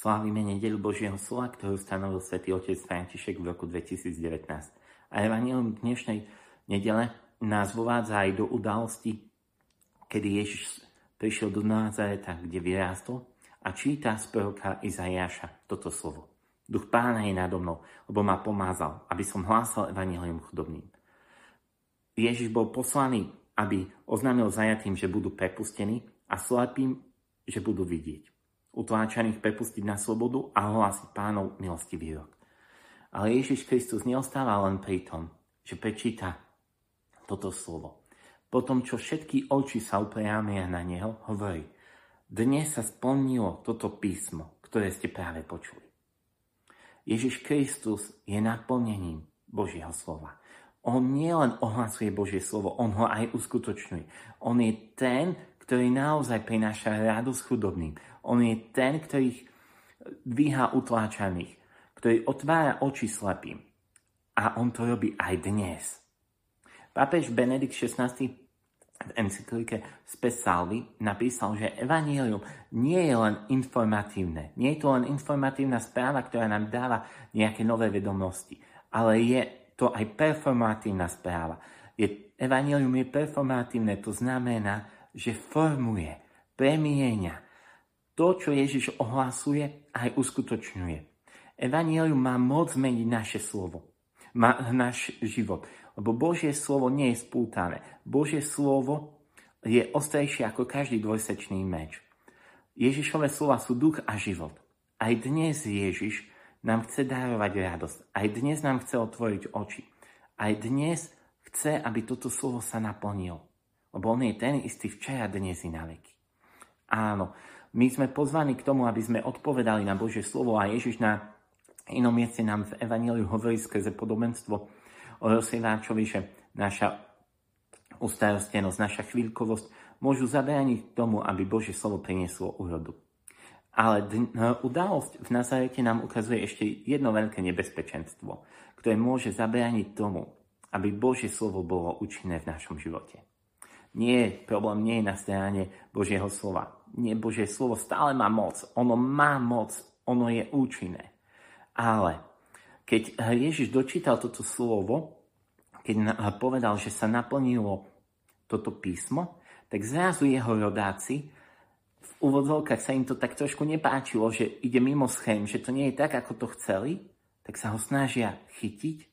Slávime nedeľu Božieho slova, ktorú stanovil svätý otec František v roku 2019. A evanielum dnešnej nedele nás vovádza aj do udalosti, kedy Ježiš prišiel do Nazareta, kde vyrástol a číta z proroka Izajaša toto slovo. Duch pána je nado mnou, lebo ma pomázal, aby som hlásal evanelium chudobným. Ježiš bol poslaný, aby oznámil zajatým, že budú prepustení a slepým, že budú vidieť utláčaných prepustiť na slobodu a hlásiť pánov milostivý rok. Ale Ježiš Kristus neostáva len pri tom, že prečíta toto slovo. Po tom, čo všetky oči sa upriamia na neho, hovorí, dnes sa splnilo toto písmo, ktoré ste práve počuli. Ježiš Kristus je naplnením Božieho slova. On nielen ohlasuje Božie slovo, on ho aj uskutočňuje. On je ten, ktorý naozaj prináša radosť chudobným. On je ten, ktorý dvíha utláčaných, ktorý otvára oči slepým. A on to robí aj dnes. Pápež Benedikt XVI v encyklike Spesalvi napísal, že Evangelium nie je len informatívne. Nie je to len informatívna správa, ktorá nám dáva nejaké nové vedomosti, ale je to aj performatívna správa. Je, Evangelium je performatívne, to znamená, že formuje, premieňa, to, čo Ježiš ohlasuje, aj uskutočňuje. Evangelium má moc zmeniť naše slovo, má náš život. Lebo Božie slovo nie je spútané. Božie slovo je ostrejšie ako každý dvojsečný meč. Ježišové slova sú duch a život. Aj dnes Ježiš nám chce darovať radosť. Aj dnes nám chce otvoriť oči. Aj dnes chce, aby toto slovo sa naplnilo. Lebo on je ten istý včera, dnes i na veky. Áno, my sme pozvaní k tomu, aby sme odpovedali na Božie slovo a Ježiš na inom mieste nám v Evangeliu hovorí skrze podobenstvo o rozsieváčovi, že naša ustarostenosť, naša chvíľkovosť môžu zabrániť tomu, aby Božie slovo prinieslo úrodu. Ale udalosť v Nazarete nám ukazuje ešte jedno veľké nebezpečenstvo, ktoré môže zabrániť tomu, aby Božie slovo bolo účinné v našom živote. Nie, problém nie je na strane Božieho slova. Nie, Božie slovo stále má moc. Ono má moc, ono je účinné. Ale keď Ježiš dočítal toto slovo, keď povedal, že sa naplnilo toto písmo, tak zrazu jeho rodáci v úvodzovkách sa im to tak trošku nepáčilo, že ide mimo schém, že to nie je tak, ako to chceli, tak sa ho snažia chytiť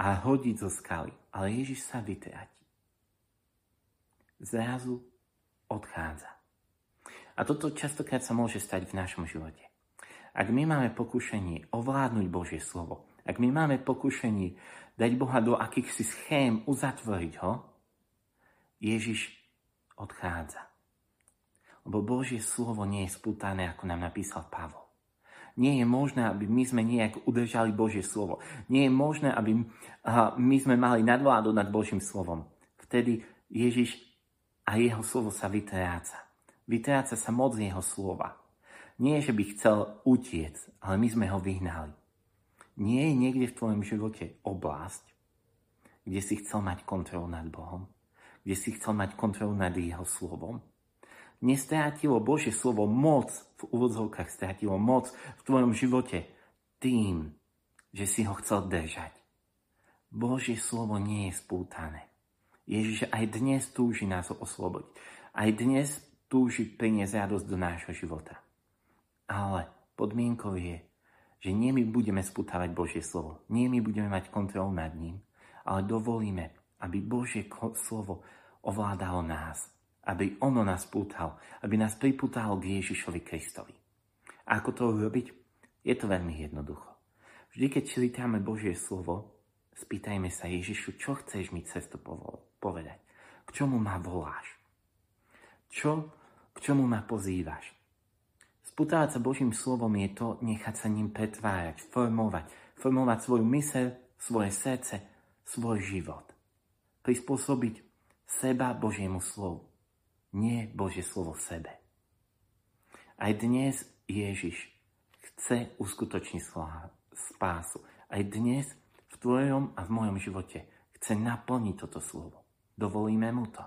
a hodiť zo skaly. Ale Ježiš sa vytráti zrazu odchádza. A toto častokrát sa môže stať v našom živote. Ak my máme pokušenie ovládnuť Božie slovo, ak my máme pokušenie dať Boha do akýchsi schém, uzatvoriť ho, Ježiš odchádza. Lebo Božie slovo nie je spútané, ako nám napísal Pavol. Nie je možné, aby my sme nejak udržali Božie slovo. Nie je možné, aby my sme mali nadvládu nad Božím slovom. Vtedy Ježiš a jeho slovo sa vytráca. Vytráca sa moc jeho slova. Nie, že by chcel utiec, ale my sme ho vyhnali. Nie je niekde v tvojom živote oblasť, kde si chcel mať kontrolu nad Bohom, kde si chcel mať kontrolu nad jeho slovom. Nestrátilo Božie slovo moc, v úvodzovkách strátilo moc v tvojom živote tým, že si ho chcel držať. Božie slovo nie je spútané. Ježiš aj dnes túži nás oslobodiť. Aj dnes túži priniesť radosť do nášho života. Ale podmienkou je, že nie my budeme sputávať Božie slovo, nie my budeme mať kontrolu nad ním, ale dovolíme, aby Božie slovo ovládalo nás, aby ono nás pútal, aby nás pripútalo k Ježišovi Kristovi. A ako to urobiť? Je to veľmi jednoducho. Vždy, keď čítame Božie slovo, spýtajme sa Ježišu, čo chceš mi cez to povedať? K čomu ma voláš? Čo, k čomu ma pozývaš? Sputávať sa Božím slovom je to nechať sa ním pretvárať, formovať, formovať svoju myseľ, svoje srdce, svoj život. Prispôsobiť seba Božiemu slovu. Nie Božie slovo sebe. Aj dnes Ježiš chce uskutočniť spásu. Aj dnes tvojom a v mojom živote chce naplniť toto slovo. Dovolíme mu to.